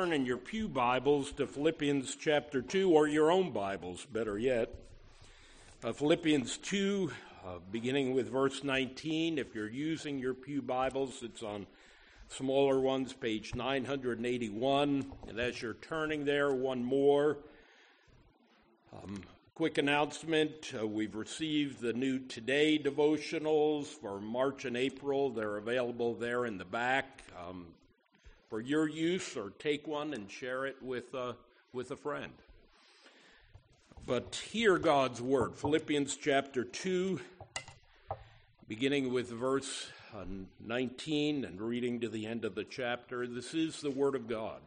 Turn in your Pew Bibles to Philippians chapter 2, or your own Bibles, better yet. Uh, Philippians 2, uh, beginning with verse 19. If you're using your Pew Bibles, it's on smaller ones, page 981. And as you're turning there, one more. Um, quick announcement uh, we've received the new Today devotionals for March and April. They're available there in the back. Um, for your use or take one and share it with, uh, with a friend. But hear God's word. Philippians chapter 2, beginning with verse uh, 19 and reading to the end of the chapter. This is the word of God.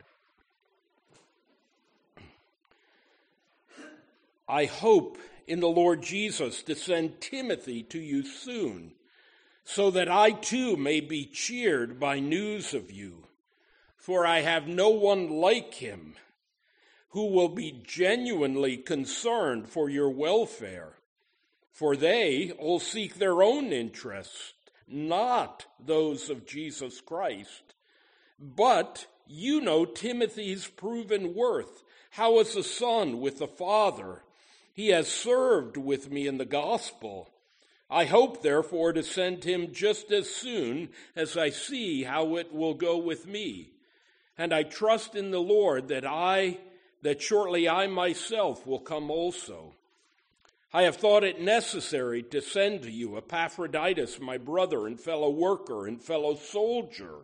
I hope in the Lord Jesus to send Timothy to you soon, so that I too may be cheered by news of you for I have no one like him who will be genuinely concerned for your welfare. For they all seek their own interests, not those of Jesus Christ. But you know Timothy's proven worth, how as a son with the Father. He has served with me in the gospel. I hope, therefore, to send him just as soon as I see how it will go with me and I trust in the Lord that I, that shortly I myself will come also. I have thought it necessary to send to you Epaphroditus, my brother and fellow worker and fellow soldier,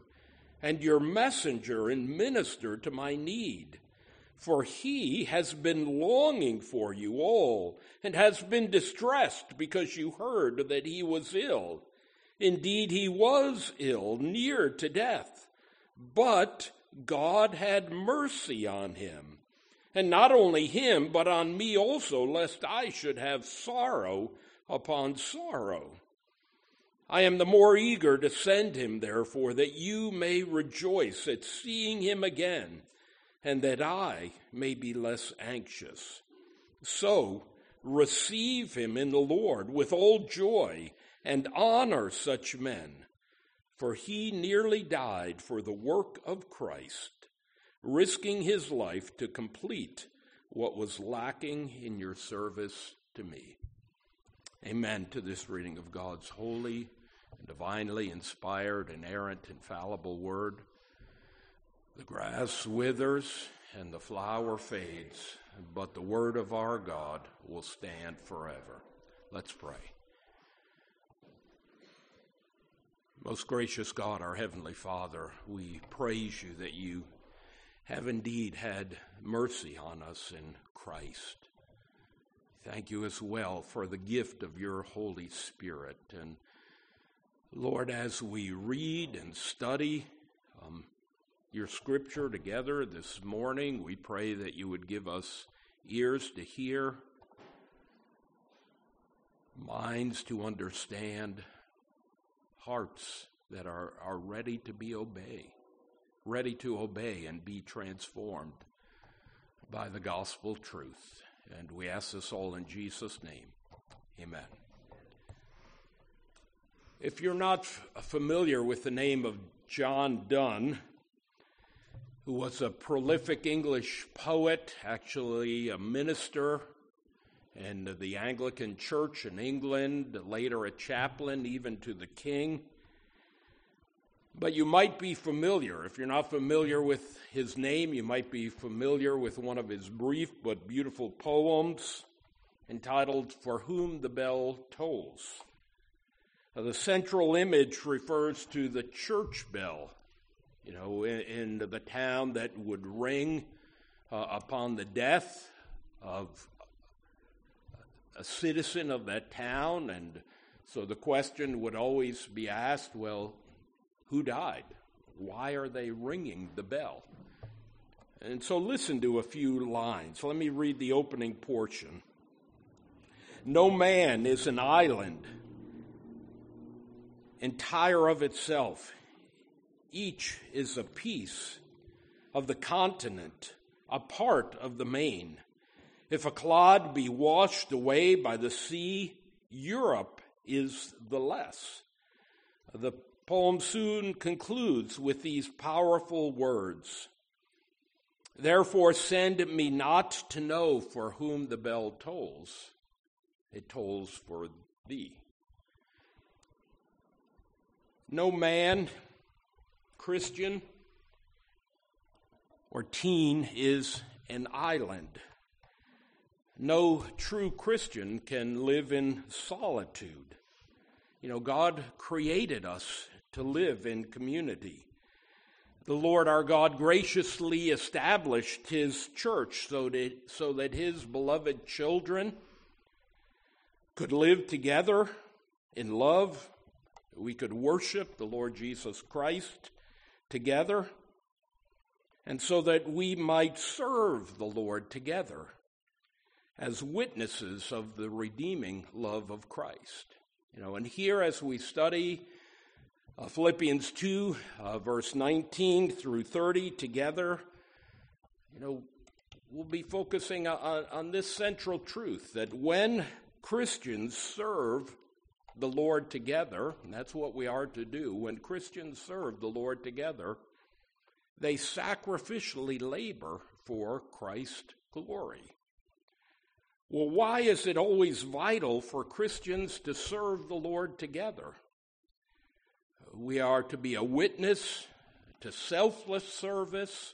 and your messenger and minister to my need. For he has been longing for you all, and has been distressed because you heard that he was ill. Indeed, he was ill, near to death. But God had mercy on him. And not only him, but on me also, lest I should have sorrow upon sorrow. I am the more eager to send him, therefore, that you may rejoice at seeing him again, and that I may be less anxious. So, receive him in the Lord with all joy, and honor such men for he nearly died for the work of Christ, risking his life to complete what was lacking in your service to me. Amen to this reading of God's holy and divinely inspired, inerrant, infallible word. The grass withers and the flower fades, but the word of our God will stand forever. Let's pray. Most gracious God, our Heavenly Father, we praise you that you have indeed had mercy on us in Christ. Thank you as well for the gift of your Holy Spirit. And Lord, as we read and study um, your scripture together this morning, we pray that you would give us ears to hear, minds to understand hearts that are, are ready to be obey, ready to obey and be transformed by the gospel truth. And we ask this all in Jesus' name. Amen. If you're not familiar with the name of John Donne, who was a prolific English poet, actually a minister in the Anglican Church in England, later a chaplain even to the king. But you might be familiar. If you're not familiar with his name, you might be familiar with one of his brief but beautiful poems entitled For Whom the Bell Tolls. Now, the central image refers to the church bell, you know, in, in the town that would ring uh, upon the death of a citizen of that town, and so the question would always be asked well, who died? Why are they ringing the bell? And so listen to a few lines. Let me read the opening portion. No man is an island entire of itself. Each is a piece of the continent, a part of the main. If a clod be washed away by the sea, Europe is the less. The poem soon concludes with these powerful words Therefore, send me not to know for whom the bell tolls. It tolls for thee. No man, Christian, or teen is an island. No true Christian can live in solitude. You know, God created us to live in community the Lord our God graciously established his church so that, so that his beloved children could live together in love. We could worship the Lord Jesus Christ together, and so that we might serve the Lord together as witnesses of the redeeming love of Christ. You know, and here as we study uh, Philippians 2, uh, verse 19 through 30 together. You know, we'll be focusing on, on this central truth that when Christians serve the Lord together, and that's what we are to do, when Christians serve the Lord together, they sacrificially labor for Christ's glory. Well, why is it always vital for Christians to serve the Lord together? We are to be a witness to selfless service,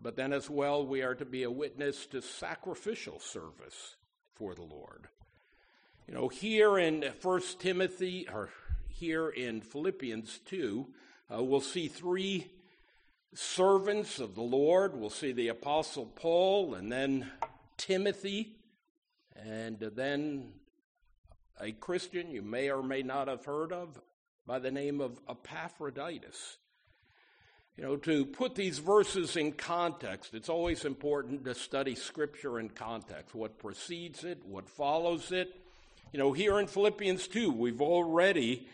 but then as well, we are to be a witness to sacrificial service for the Lord. You know, here in 1 Timothy, or here in Philippians 2, uh, we'll see three servants of the Lord. We'll see the Apostle Paul and then Timothy, and then a Christian you may or may not have heard of, by the name of Epaphroditus. You know, to put these verses in context, it's always important to study Scripture in context what precedes it, what follows it. You know, here in Philippians 2, we've already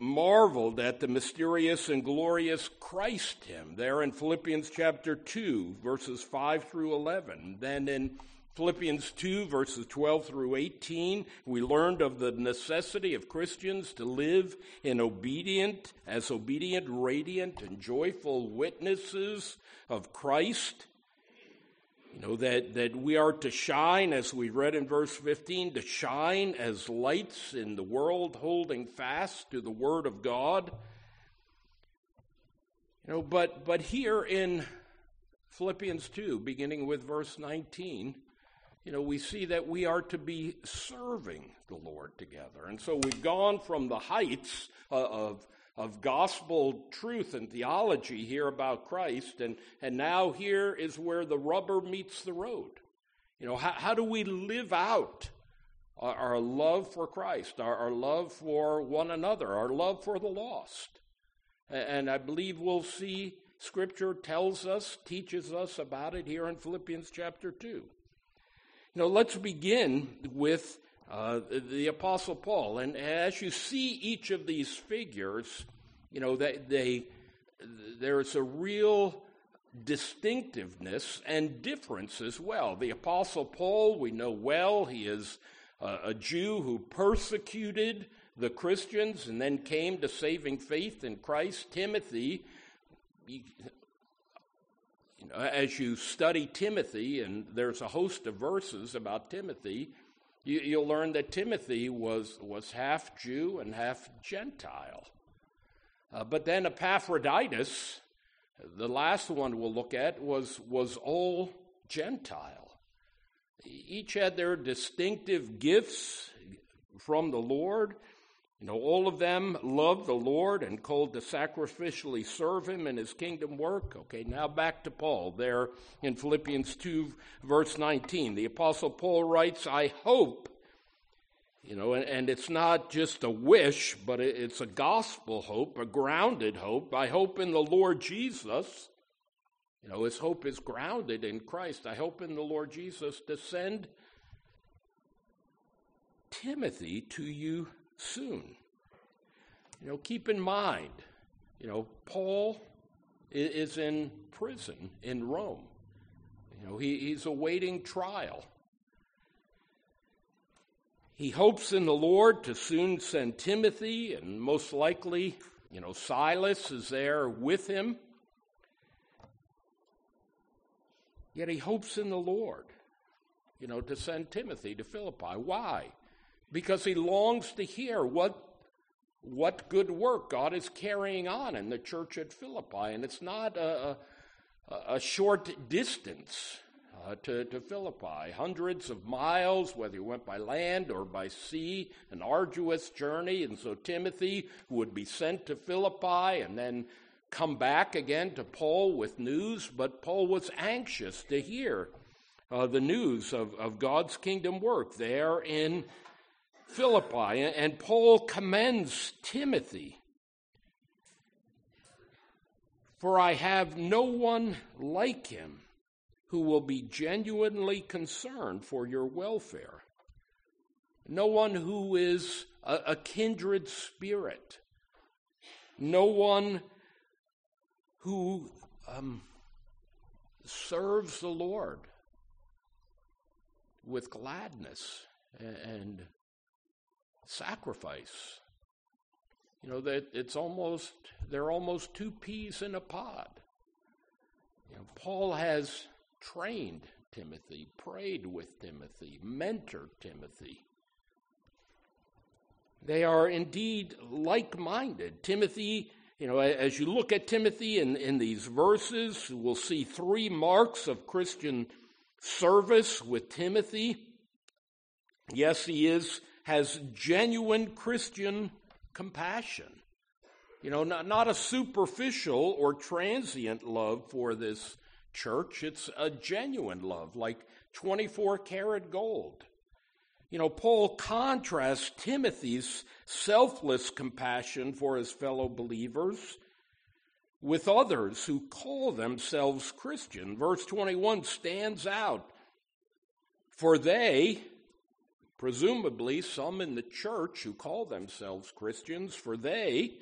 marveled at the mysterious and glorious Christ hymn there in Philippians chapter 2, verses 5 through 11. Then in Philippians 2, verses 12 through 18, we learned of the necessity of Christians to live in obedient, as obedient, radiant, and joyful witnesses of Christ. You know, that, that we are to shine, as we read in verse 15, to shine as lights in the world, holding fast to the Word of God. You know, but, but here in Philippians 2, beginning with verse 19, you know, we see that we are to be serving the Lord together. And so we've gone from the heights uh, of, of gospel truth and theology here about Christ, and, and now here is where the rubber meets the road. You know, how, how do we live out our, our love for Christ, our, our love for one another, our love for the lost? And I believe we'll see Scripture tells us, teaches us about it here in Philippians chapter 2. You know, let's begin with uh, the Apostle Paul. And as you see each of these figures, you know, they, they, there's a real distinctiveness and difference as well. The Apostle Paul, we know well, he is a Jew who persecuted the Christians and then came to saving faith in Christ. Timothy, you know, as you study Timothy, and there's a host of verses about Timothy, you, will learn that Timothy was, was half Jew and half Gentile. Uh, but then Epaphroditus, the last one we'll look at, was, was all Gentile. Each had their distinctive gifts from the Lord, you know, all of them loved the Lord and called to sacrificially serve him in his kingdom work. Okay, now back to Paul there in Philippians 2, verse 19. The Apostle Paul writes, I hope, you know, and, and it's not just a wish, but it's a gospel hope, a grounded hope. I hope in the Lord Jesus. You know, his hope is grounded in Christ. I hope in the Lord Jesus to send Timothy to you soon. You know, keep in mind, you know, Paul is in prison in Rome. You know, he, he's awaiting trial. He hopes in the Lord to soon send Timothy, and most likely, you know, Silas is there with him. Yet he hopes in the Lord, you know, to send Timothy to Philippi. Why? Because he longs to hear what, what good work God is carrying on in the church at Philippi. And it's not a, a, a short distance uh, to, to Philippi, hundreds of miles, whether you went by land or by sea, an arduous journey. And so Timothy would be sent to Philippi and then come back again to Paul with news, but Paul was anxious to hear uh, the news of, of God's kingdom work there in Philippi. And Paul commends Timothy. For I have no one like him who will be genuinely concerned for your welfare. No one who is a, a kindred spirit. No one who um, serves the Lord with gladness and sacrifice. You know that it's almost they're almost two peas in a pod. You know, Paul has trained Timothy, prayed with Timothy, mentored Timothy. They are indeed like minded. Timothy, you know, as you look at Timothy in, in these verses, we'll see three marks of Christian service with Timothy. Yes, he is, has genuine Christian compassion. You know, not, not a superficial or transient love for this church. It's a genuine love, like 24 karat gold. You know, Paul contrasts Timothy's selfless compassion for his fellow believers with others who call themselves Christian. Verse 21 stands out. For they, presumably some in the church who call themselves Christians, for they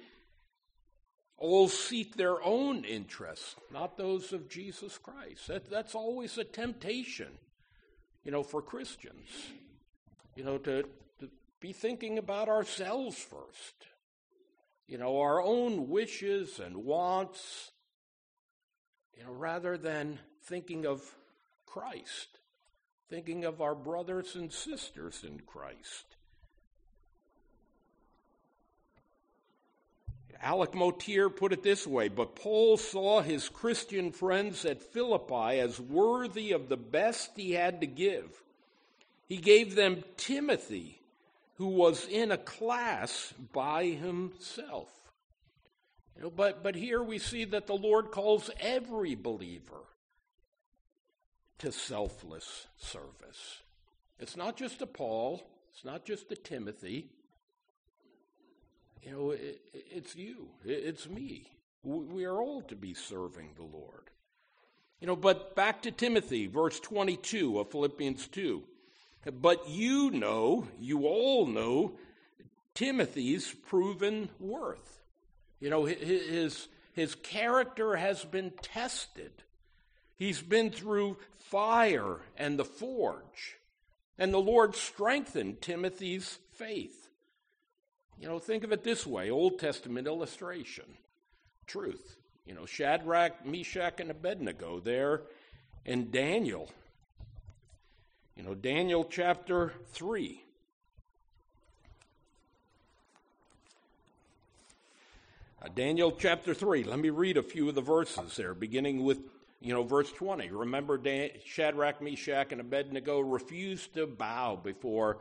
all seek their own interests, not those of Jesus Christ. That, that's always a temptation, you know, for Christians, you know, to, to be thinking about ourselves first, you know, our own wishes and wants, you know, rather than thinking of Christ, thinking of our brothers and sisters in Christ. Alec Motyer put it this way But Paul saw his Christian friends at Philippi as worthy of the best he had to give. He gave them Timothy, who was in a class by himself. You know, but, but here we see that the Lord calls every believer to selfless service. It's not just to Paul, it's not just to Timothy, you know, it, it's you, it's me. We are all to be serving the Lord. You know, but back to Timothy, verse 22 of Philippians 2. But you know, you all know Timothy's proven worth. You know, his, his character has been tested. He's been through fire and the forge. And the Lord strengthened Timothy's faith. You know, think of it this way Old Testament illustration. Truth. You know, Shadrach, Meshach, and Abednego there in Daniel. You know, Daniel chapter 3. Uh, Daniel chapter 3. Let me read a few of the verses there, beginning with, you know, verse 20. Remember, Dan- Shadrach, Meshach, and Abednego refused to bow before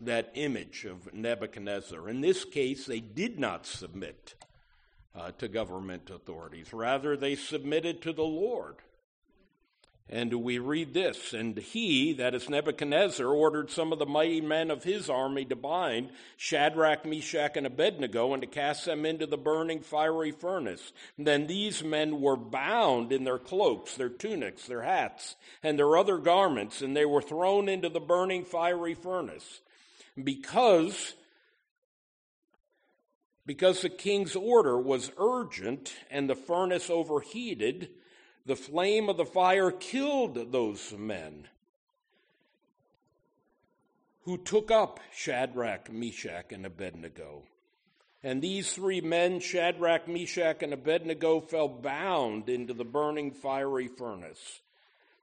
that image of Nebuchadnezzar. In this case, they did not submit uh, to government authorities. Rather, they submitted to the Lord. And we read this, and he, that is Nebuchadnezzar, ordered some of the mighty men of his army to bind Shadrach, Meshach, and Abednego and to cast them into the burning fiery furnace. And then these men were bound in their cloaks, their tunics, their hats, and their other garments, and they were thrown into the burning fiery furnace because because the king's order was urgent and the furnace overheated, the flame of the fire killed those men who took up Shadrach, Meshach, and Abednego. And these three men, Shadrach, Meshach, and Abednego, fell bound into the burning fiery furnace.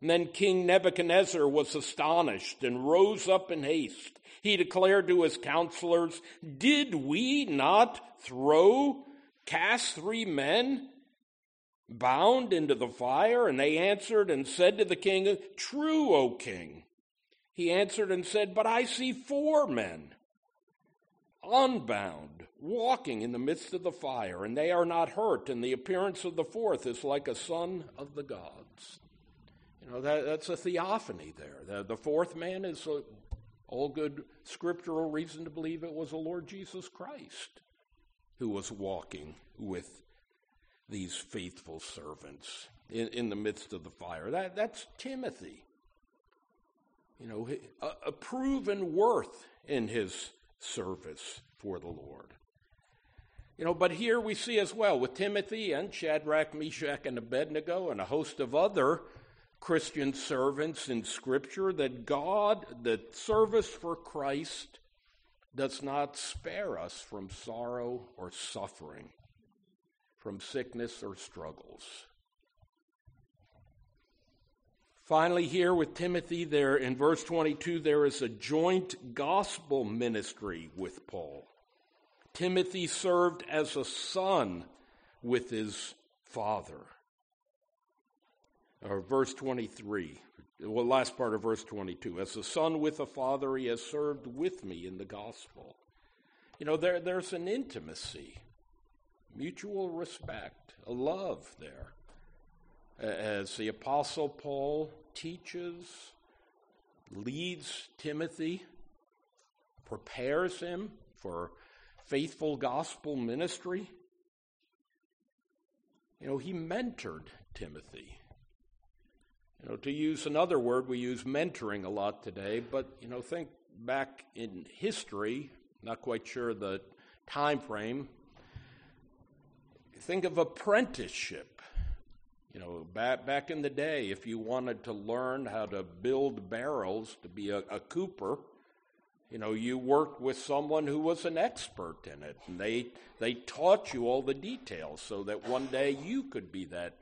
And then King Nebuchadnezzar was astonished and rose up in haste. He declared to his counselors, Did we not throw, cast three men bound into the fire? And they answered and said to the king, True, O king. He answered and said, But I see four men unbound, walking in the midst of the fire, and they are not hurt, and the appearance of the fourth is like a son of the gods. You know, that, that's a theophany there. The, the fourth man is a, all good scriptural reason to believe it was the Lord Jesus Christ who was walking with these faithful servants in, in the midst of the fire. That, that's Timothy. You know, a, a proven worth in his service for the Lord. You know, but here we see as well with Timothy and Shadrach, Meshach, and Abednego, and a host of other Christian servants in Scripture that God, that service for Christ, does not spare us from sorrow or suffering, from sickness or struggles. Finally, here with Timothy, there in verse 22, there is a joint gospel ministry with Paul. Timothy served as a son with his father. Or verse 23, well, last part of verse 22. As a son with a father, he has served with me in the gospel. You know, there, there's an intimacy, mutual respect, a love there as the Apostle Paul teaches, leads Timothy, prepares him for faithful gospel ministry. You know, he mentored Timothy. You know, to use another word, we use mentoring a lot today, but, you know, think back in history, not quite sure the time frame. Think of apprenticeship. You know, back, back in the day, if you wanted to learn how to build barrels to be a, a cooper, you know, you worked with someone who was an expert in it, and they they taught you all the details so that one day you could be that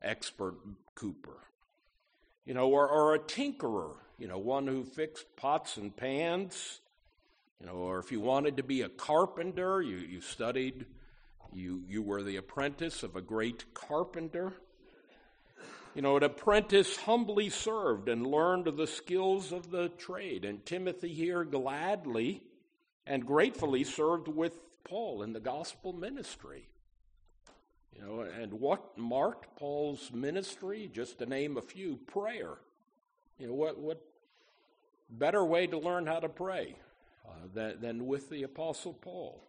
expert cooper. You know, or, or a tinkerer, you know, one who fixed pots and pans. You know, or if you wanted to be a carpenter, you, you studied, you you were the apprentice of a great carpenter. You know, an apprentice humbly served and learned the skills of the trade. And Timothy here gladly and gratefully served with Paul in the gospel ministry. You know, and what marked Paul's ministry, just to name a few, prayer. You know, what, what better way to learn how to pray uh, than, than with the Apostle Paul?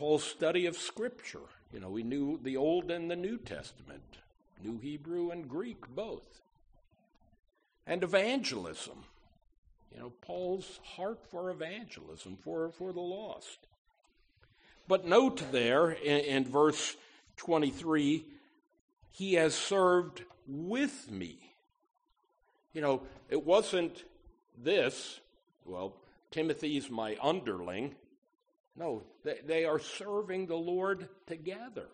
Paul's study of Scripture. You know, he knew the Old and the New Testament knew Hebrew and Greek both. And evangelism. You know, Paul's heart for evangelism, for, for the lost. But note there in, in verse 23, he has served with me. You know, it wasn't this, well, Timothy's my underling. No, they, they are serving the Lord together.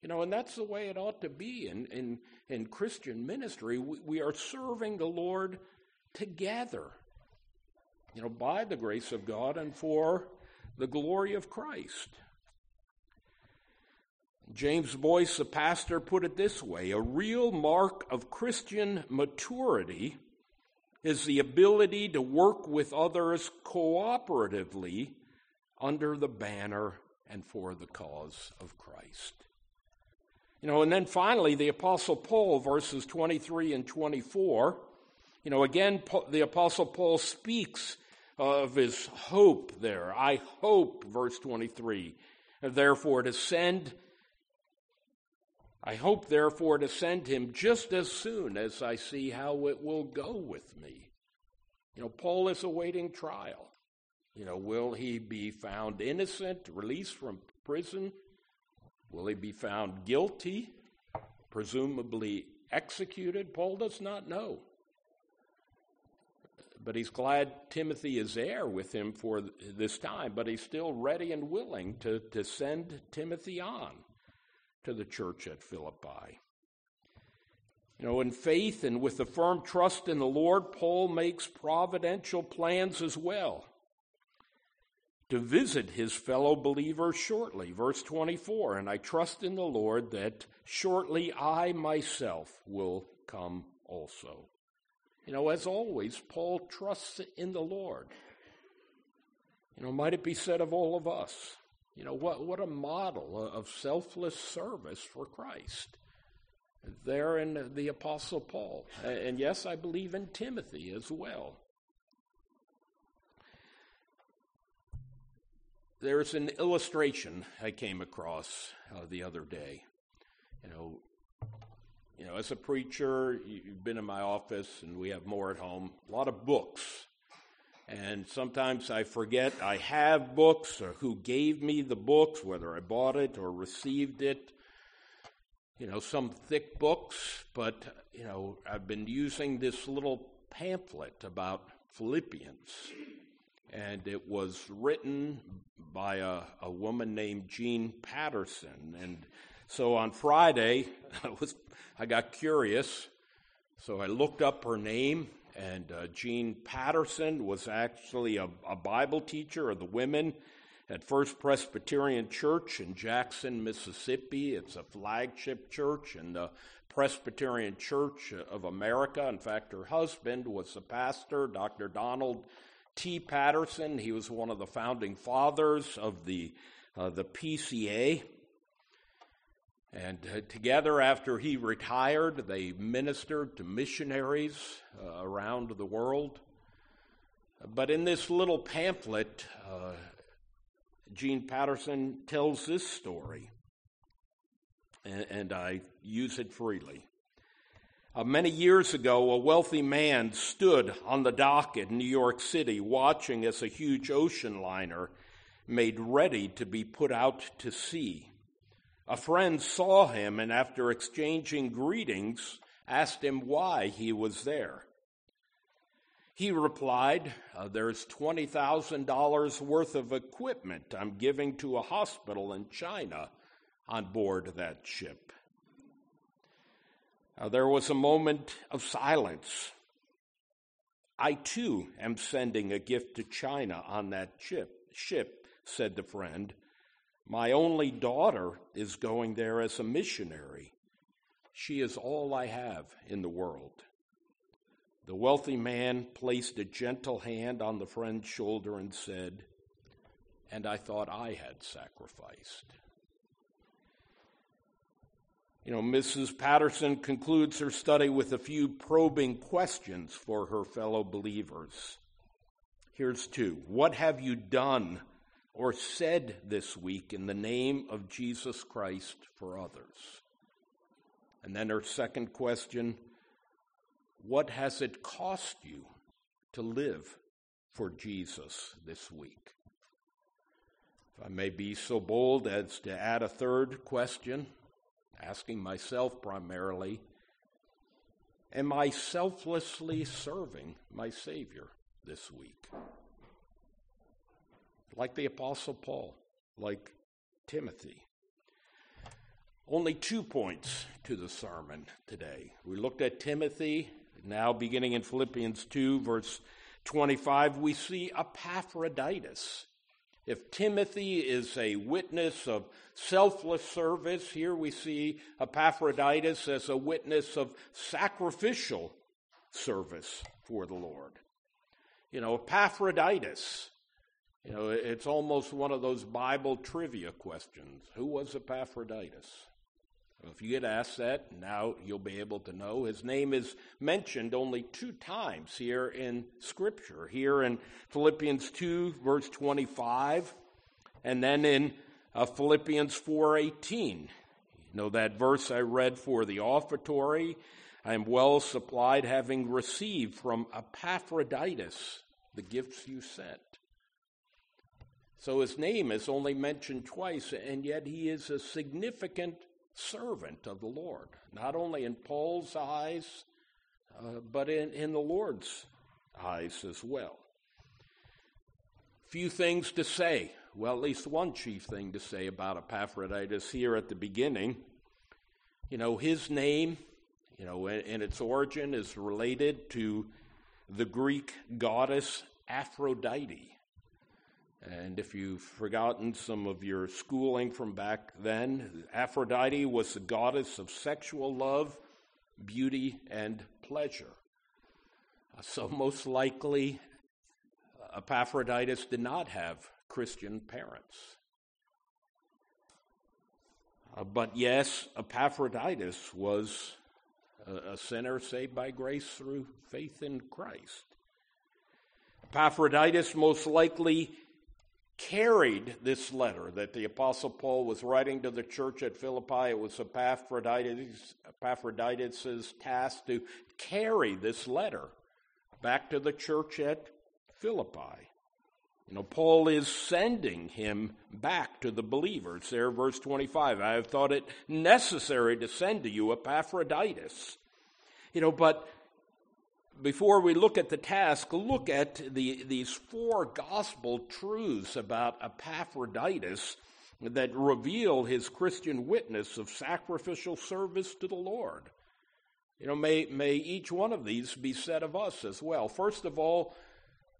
You know, and that's the way it ought to be in, in, in Christian ministry. We, we are serving the Lord together, you know, by the grace of God and for the glory of Christ. James Boice, the pastor, put it this way a real mark of Christian maturity is the ability to work with others cooperatively under the banner and for the cause of Christ. You know, and then finally, the Apostle Paul, verses 23 and 24. You know, again, the Apostle Paul speaks of his hope there. I hope, verse 23, therefore to send, I hope therefore to send him just as soon as I see how it will go with me. You know, Paul is awaiting trial. You know, will he be found innocent, released from prison, Will he be found guilty, presumably executed? Paul does not know. But he's glad Timothy is there with him for this time, but he's still ready and willing to, to send Timothy on to the church at Philippi. You know, in faith and with a firm trust in the Lord, Paul makes providential plans as well to visit his fellow believers shortly. Verse 24, and I trust in the Lord that shortly I myself will come also. You know, as always, Paul trusts in the Lord. You know, might it be said of all of us? You know, what, what a model of selfless service for Christ there in the Apostle Paul. And yes, I believe in Timothy as well. There's an illustration I came across uh, the other day. You know, you know, as a preacher, you've been in my office, and we have more at home. A lot of books, and sometimes I forget I have books or who gave me the books, whether I bought it or received it. You know, some thick books, but you know, I've been using this little pamphlet about Philippians and it was written by a, a woman named Jean Patterson. And so on Friday, I was I got curious, so I looked up her name, and uh, Jean Patterson was actually a, a Bible teacher of the women at First Presbyterian Church in Jackson, Mississippi. It's a flagship church in the Presbyterian Church of America. In fact, her husband was the pastor, Dr. Donald T. Patterson. He was one of the founding fathers of the, uh, the PCA. And uh, together, after he retired, they ministered to missionaries uh, around the world. But in this little pamphlet, uh, Jean Patterson tells this story, and, and I use it freely. Uh, many years ago, a wealthy man stood on the dock in New York City watching as a huge ocean liner made ready to be put out to sea. A friend saw him and, after exchanging greetings, asked him why he was there. He replied, uh, There's $20,000 worth of equipment I'm giving to a hospital in China on board that ship. There was a moment of silence. I too am sending a gift to China on that ship, ship, said the friend. My only daughter is going there as a missionary. She is all I have in the world. The wealthy man placed a gentle hand on the friend's shoulder and said, And I thought I had sacrificed. You know, Mrs. Patterson concludes her study with a few probing questions for her fellow believers. Here's two What have you done or said this week in the name of Jesus Christ for others? And then her second question What has it cost you to live for Jesus this week? If I may be so bold as to add a third question, asking myself primarily, am I selflessly serving my Savior this week? Like the Apostle Paul, like Timothy. Only two points to the sermon today. We looked at Timothy, now beginning in Philippians 2, verse 25, we see Epaphroditus if Timothy is a witness of selfless service, here we see Epaphroditus as a witness of sacrificial service for the Lord. You know, Epaphroditus, you know, it's almost one of those Bible trivia questions. Who was Epaphroditus? If you get asked that, now you'll be able to know. His name is mentioned only two times here in Scripture. Here in Philippians 2, verse 25, and then in uh, Philippians 4.18. You know that verse I read for the offertory? I am well supplied, having received from Epaphroditus the gifts you sent. So his name is only mentioned twice, and yet he is a significant servant of the Lord, not only in Paul's eyes, uh, but in, in the Lord's eyes as well. Few things to say. Well, at least one chief thing to say about Epaphroditus here at the beginning. You know, his name, You know, and, and its origin is related to the Greek goddess Aphrodite. And if you've forgotten some of your schooling from back then, Aphrodite was the goddess of sexual love, beauty, and pleasure. Uh, so, most likely, uh, Epaphroditus did not have Christian parents. Uh, but yes, Epaphroditus was uh, a sinner saved by grace through faith in Christ. Epaphroditus most likely carried this letter that the Apostle Paul was writing to the church at Philippi. It was Epaphroditus, task to carry this letter back to the church at Philippi. You know, Paul is sending him back to the believers. There, verse 25. I have thought it necessary to send to you Epaphroditus. You know, but before we look at the task, look at the, these four gospel truths about Epaphroditus that reveal his Christian witness of sacrificial service to the Lord. You know, may, may each one of these be said of us as well. First of all,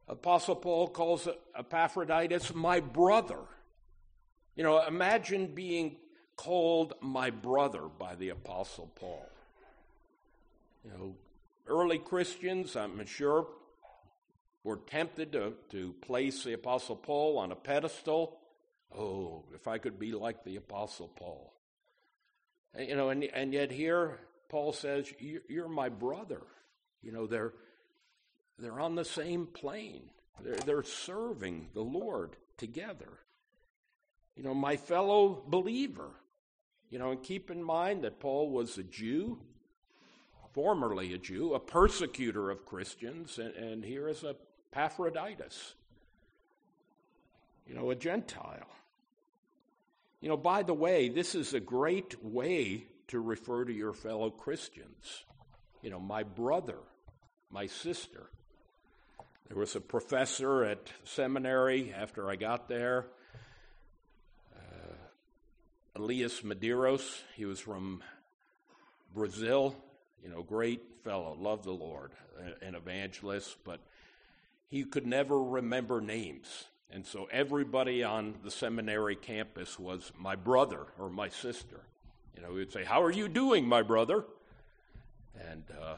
Apostle Paul calls Epaphroditus my brother. You know, imagine being called my brother by the Apostle Paul. You know, early Christians, I'm sure, were tempted to, to place the Apostle Paul on a pedestal. Oh, if I could be like the Apostle Paul. You know, and, and yet here Paul says, You're my brother. You know, they're they're on the same plane. They're, they're serving the Lord together. You know, my fellow believer. You know, and keep in mind that Paul was a Jew, formerly a Jew, a persecutor of Christians, and, and here is a Epaphroditus, you know, a Gentile. You know, by the way, this is a great way to refer to your fellow Christians. You know, my brother, my sister. There was a professor at seminary after I got there, uh, Elias Medeiros. He was from Brazil, you know, great fellow, loved the Lord, an evangelist, but he could never remember names. And so everybody on the seminary campus was my brother or my sister. You know, he would say, How are you doing, my brother? And uh,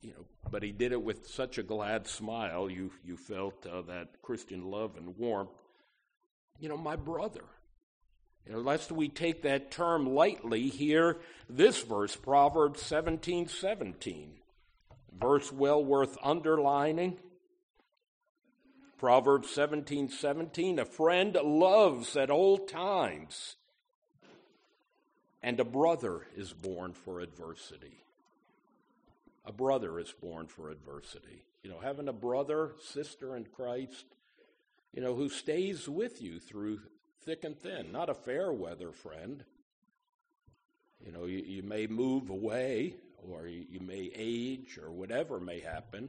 you know, but he did it with such a glad smile. You you felt uh, that Christian love and warmth. You know, my brother. Lest we take that term lightly, hear this verse, Proverbs seventeen seventeen, verse well worth underlining. Proverbs seventeen seventeen, a friend loves at old times, and a brother is born for adversity a brother is born for adversity. You know, having a brother, sister in Christ, you know, who stays with you through thick and thin, not a fair weather friend. You know, you, you may move away or you, you may age or whatever may happen.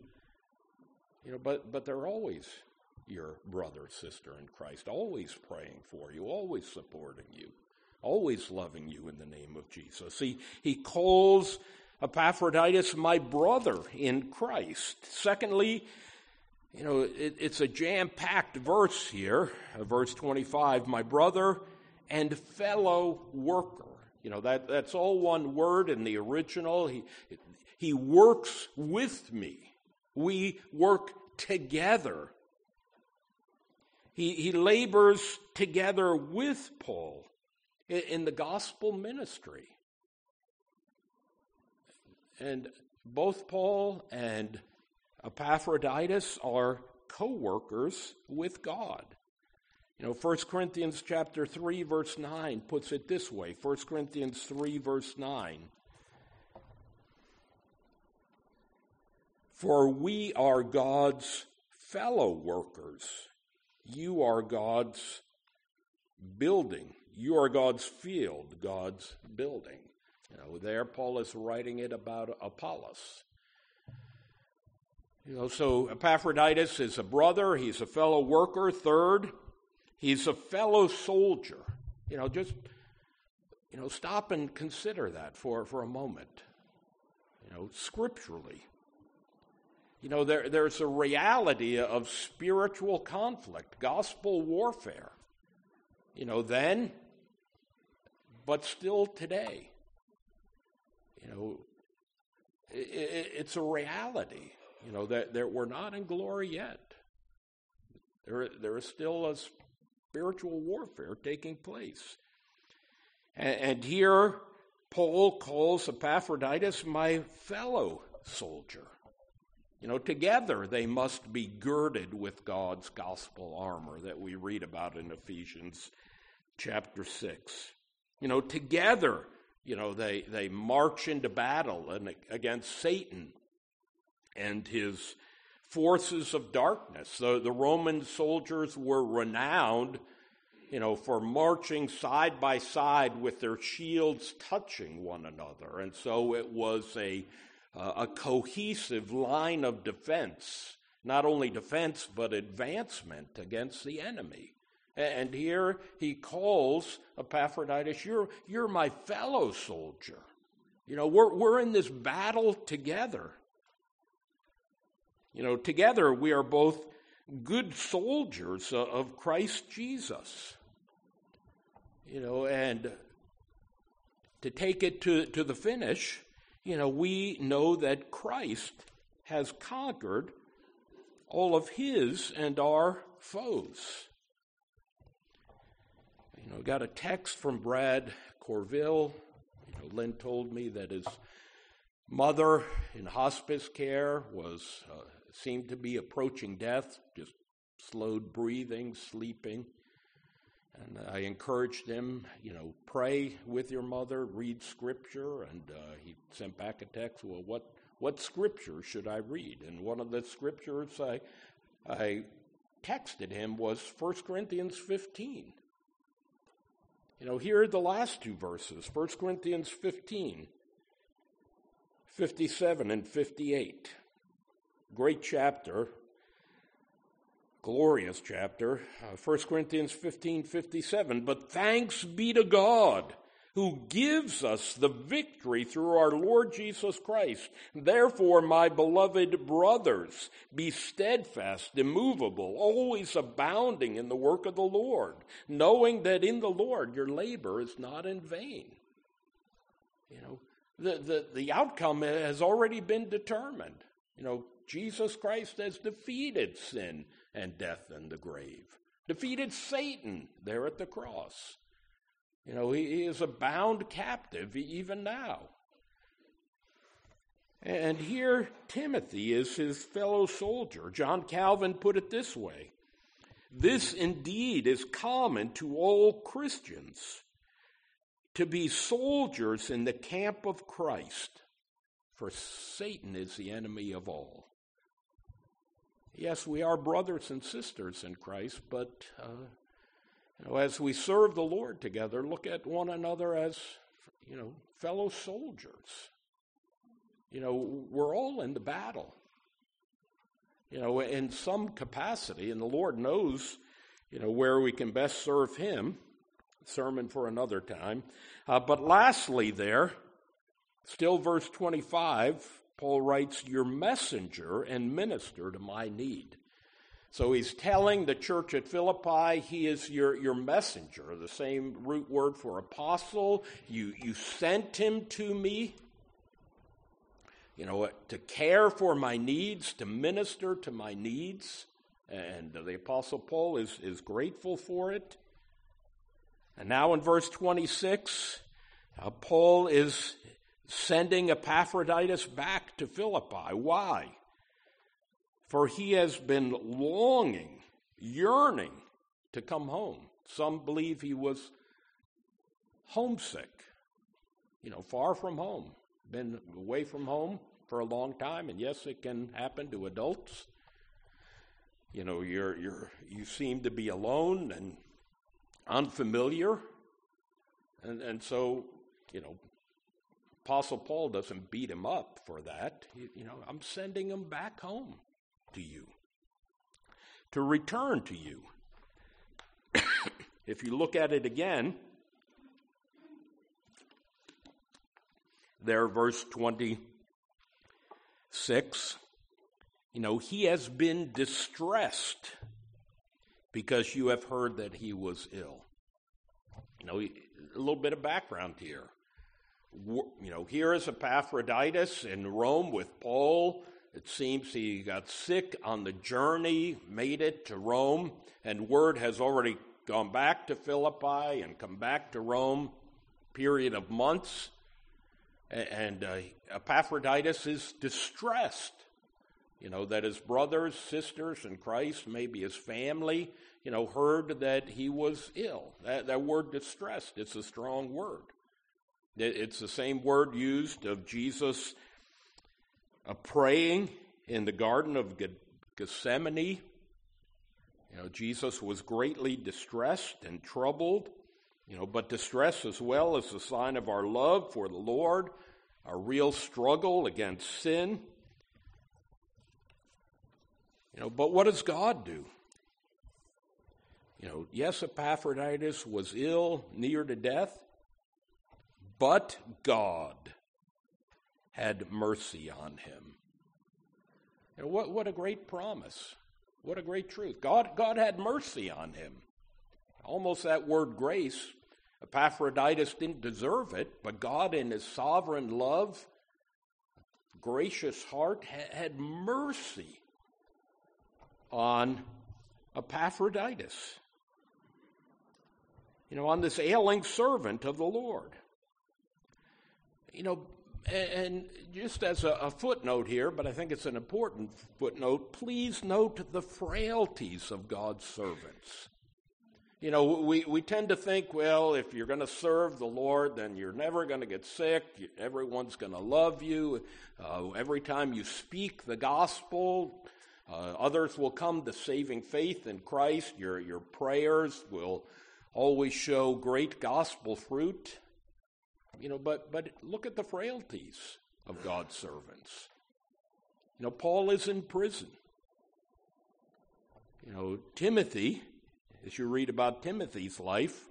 You know, but, but they're always your brother, sister in Christ, always praying for you, always supporting you, always loving you in the name of Jesus. He, he calls Epaphroditus, my brother in Christ. Secondly, you know, it, it's a jam packed verse here, uh, verse 25, my brother and fellow worker. You know, that, that's all one word in the original. He, he works with me, we work together. He, he labors together with Paul in, in the gospel ministry. And both Paul and Epaphroditus are co-workers with God. You know, 1 Corinthians chapter 3 verse 9 puts it this way. 1 Corinthians 3 verse 9. For we are God's fellow workers. You are God's building. You are God's field, God's building. You know, there Paul is writing it about Apollos. You know, so Epaphroditus is a brother, he's a fellow worker. Third, he's a fellow soldier. You know, just you know, stop and consider that for, for a moment. you know, scripturally. You know, there, there's a reality of spiritual conflict, gospel warfare. You know, then, but still today. You know, it, it, it's a reality. You know that, we're not in glory yet. There, there is still a spiritual warfare taking place. And, and here, Paul calls Epaphroditus my fellow soldier. You know, together they must be girded with God's gospel armor that we read about in Ephesians chapter 6. You know, together, you know, they, they march into battle and against Satan and his forces of darkness. The, the Roman soldiers were renowned, you know, for marching side by side with their shields touching one another. And so it was a, uh, a cohesive line of defense, not only defense, but advancement against the enemy. And here he calls Epaphroditus, you're, you're my fellow soldier. You know, we're, we're in this battle together. You know, together we are both good soldiers of Christ Jesus. You know, and to take it to, to the finish, you know, we know that Christ has conquered all of his and our foes. You know, got a text from Brad Corville. You know, Lynn told me that his mother in hospice care was uh, seemed to be approaching death, just slowed breathing, sleeping. And I encouraged him, you know, pray with your mother, read scripture, and uh, he sent back a text. Well, what what scripture should I read? And one of the scriptures I I texted him was 1 Corinthians 15. You know, here are the last two verses 1 Corinthians 15, 57 and 58. Great chapter, glorious chapter, uh, 1 Corinthians 15 57. But thanks be to God who gives us the victory through our Lord Jesus Christ. Therefore, my beloved brothers, be steadfast, immovable, always abounding in the work of the Lord, knowing that in the Lord your labor is not in vain. You know, the, the, the outcome has already been determined. You know, Jesus Christ has defeated sin and death and the grave, defeated Satan there at the cross. You know, he, is a bound captive even now. And here, Timothy is his fellow soldier. John Calvin put it this way This indeed is common to all Christians to be soldiers in the camp of Christ, for Satan is the enemy of all. Yes, we are brothers and sisters in Christ, but uh, you know, as we serve the Lord together, look at one another as, you know, fellow soldiers. You know, we're all in the battle. You know, in some capacity, and the Lord knows, you know, where we can best serve Him. Sermon for another time. Uh, but lastly, there, still verse 25, Paul writes, Your messenger and minister to my need. So he's telling the church at Philippi, he is your, your messenger, the same root word for apostle. You, you sent him to me, you know, to care for my needs, to minister to my needs. And the apostle Paul is, is grateful for it. And now in verse 26, uh, Paul is sending Epaphroditus back to Philippi. Why? For he has been longing, yearning to come home. Some believe he was homesick, you know, far from home, been away from home for a long time, and yes, it can happen to adults. You know, you're you're you seem to be alone and unfamiliar, and and so you know Apostle Paul doesn't beat him up for that. You know, I'm sending him back home to you, to return to you. if you look at it again, there, verse 26, you know, he has been distressed because you have heard that he was ill. You know, a little bit of background here. You know, here is Epaphroditus in Rome with Paul. It seems he got sick on the journey, made it to Rome, and word has already gone back to Philippi and come back to Rome, period of months. And uh, Epaphroditus is distressed you know, that his brothers, sisters in Christ, maybe his family, you know, heard that he was ill. That, that word distressed, it's a strong word. It, it's the same word used of Jesus uh, praying in the Garden of Gethsemane. You know, Jesus was greatly distressed and troubled, you know, but distress as well is a sign of our love for the Lord, our real struggle against sin. You know, but what does God do? You know, yes, Epaphroditus was ill, near to death, but God had mercy on him. You know, what, what a great promise. What a great truth. God, God had mercy on him. Almost that word grace. Epaphroditus didn't deserve it, but God, in his sovereign love, gracious heart, had mercy on Epaphroditus. You know, on this ailing servant of the Lord. You know, and just as a, footnote here, but I think it's an important footnote, please note the frailties of God's servants. You know, we, we tend to think, well, if you're going to serve the Lord, then you're never going to get sick. Everyone's going to love you. Uh, every time you speak the gospel, uh, others will come to saving faith in Christ. Your, your prayers will always show great gospel fruit. You know, but, but look at the frailties of God's servants. You know, Paul is in prison. You know, Timothy, as you read about Timothy's life,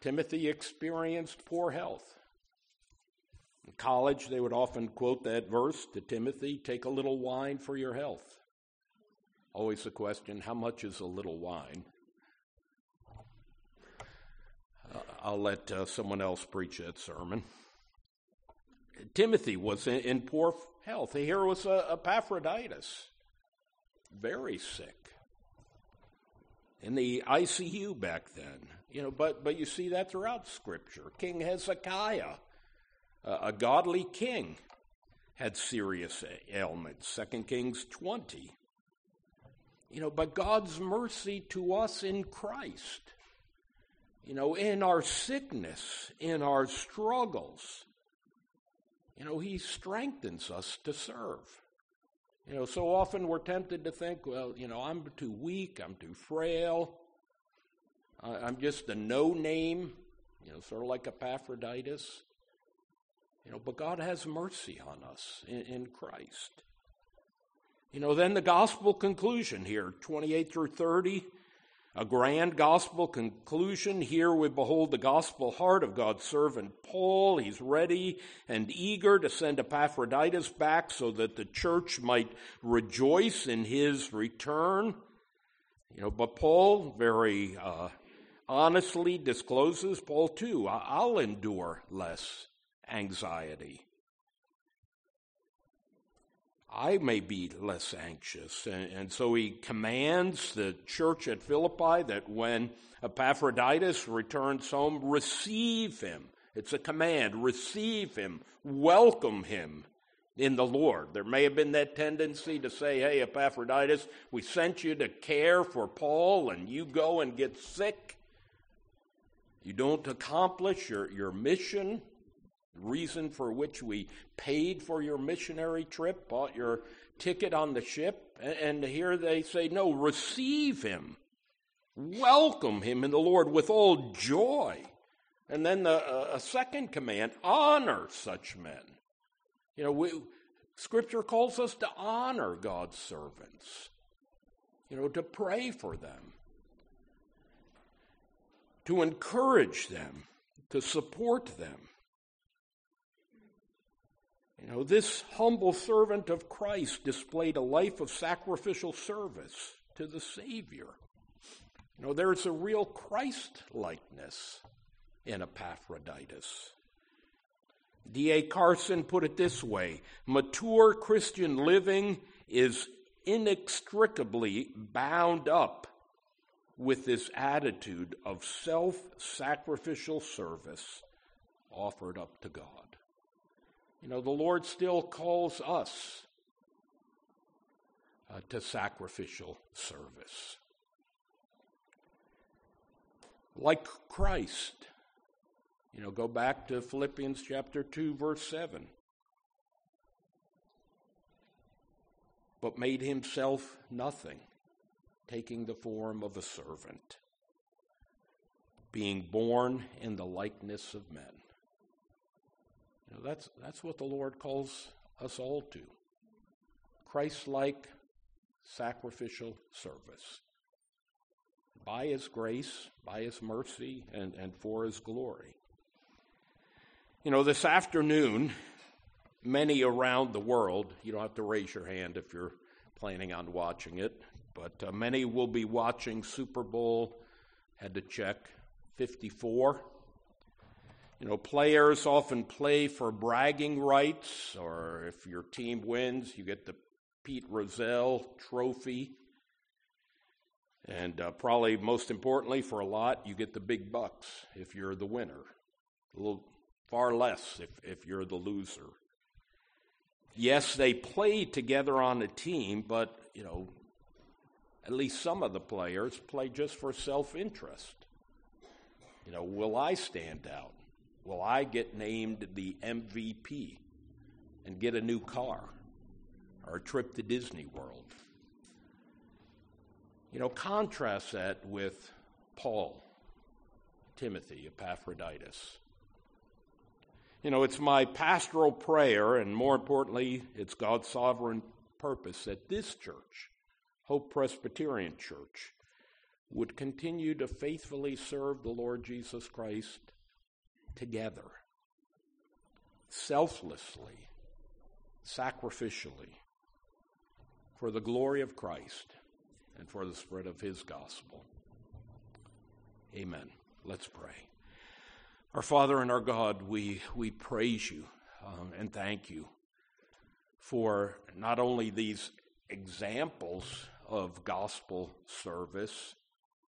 Timothy experienced poor health. In college, they would often quote that verse to Timothy take a little wine for your health. Always the question how much is a little wine? Uh, I'll let uh, someone else preach that sermon. Timothy was in, in poor health. Here was uh, Epaphroditus, very sick, in the ICU back then. You know, but but you see that throughout Scripture. King Hezekiah, uh, a godly king, had serious ailments. Second Kings twenty. You know, but God's mercy to us in Christ, you know, in our sickness, in our struggles, you know, He strengthens us to serve. You know, so often we're tempted to think, well, you know, I'm too weak, I'm too frail, I'm just a no name, you know, sort of like Epaphroditus. You know, but God has mercy on us in, in Christ. You know, then the gospel conclusion here, 28 through 30, a grand gospel conclusion. Here we behold the gospel heart of God's servant Paul. He's ready and eager to send Epaphroditus back so that the church might rejoice in his return. You know, but Paul very uh, honestly discloses, Paul too, I'll endure less anxiety. I may be less anxious. And, and, so he commands the church at Philippi that when Epaphroditus returns home, receive him. It's a command receive him, welcome him in the Lord. There may have been that tendency to say, hey, Epaphroditus, we sent you to care for Paul, and you go and get sick. You don't accomplish your, your mission reason for which we paid for your missionary trip, bought your ticket on the ship. And here they say, no, receive him, welcome him in the Lord with all joy. And then the, a second command honor such men. You know, we, Scripture calls us to honor God's servants, you know, to pray for them, to encourage them, to support them. You know, this humble servant of Christ displayed a life of sacrificial service to the Savior. You know, there's a real Christ likeness in Epaphroditus. D.A. Carson put it this way mature Christian living is inextricably bound up with this attitude of self sacrificial service offered up to God. You know, the Lord still calls us uh, to sacrificial service. Like Christ, you know, go back to Philippians chapter 2, verse 7. But made himself nothing, taking the form of a servant, being born in the likeness of men. That's, that's what the Lord calls us all to Christ like sacrificial service. By his grace, by his mercy, and, and for his glory. You know, this afternoon, many around the world, you don't have to raise your hand if you're planning on watching it, but uh, many will be watching Super Bowl, had to check, 54. You know, players often play for bragging rights, or if your team wins, you get the Pete Rozelle trophy. And uh, probably most importantly, for a lot, you get the big bucks if you're the winner. A little far less if, if you're the loser. Yes, they play together on a team, but, you know, at least some of the players play just for self interest. You know, will I stand out? Will I get named the MVP and get a new car or a trip to Disney World? You know, contrast that with Paul, Timothy, Epaphroditus. You know, it's my pastoral prayer, and more importantly, it's God's sovereign purpose that this church, Hope Presbyterian Church, would continue to faithfully serve the Lord Jesus Christ together, selflessly, sacrificially, for the glory of Christ and for the spread of his gospel. Amen. Let's pray. Our Father and our God, we, we praise you um, and thank you for not only these examples of gospel service,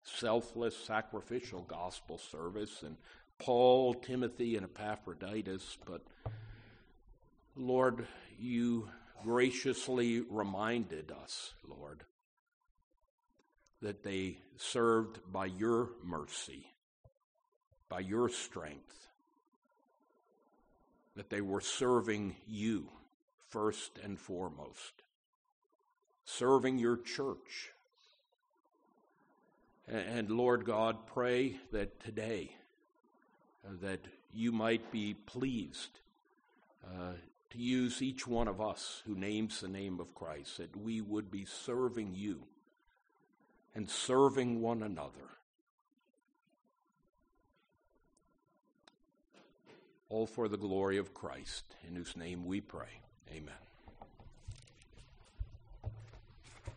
selfless, sacrificial gospel service, and Paul, Timothy, and Epaphroditus, but Lord, you graciously reminded us, Lord, that they served by your mercy by your strength, that they were serving you first and foremost, serving your church. And Lord God, pray that today that you might be pleased uh, to use each one of us who names the name of Christ, that we would be serving you and serving one another all for the glory of Christ, in whose name we pray. Amen.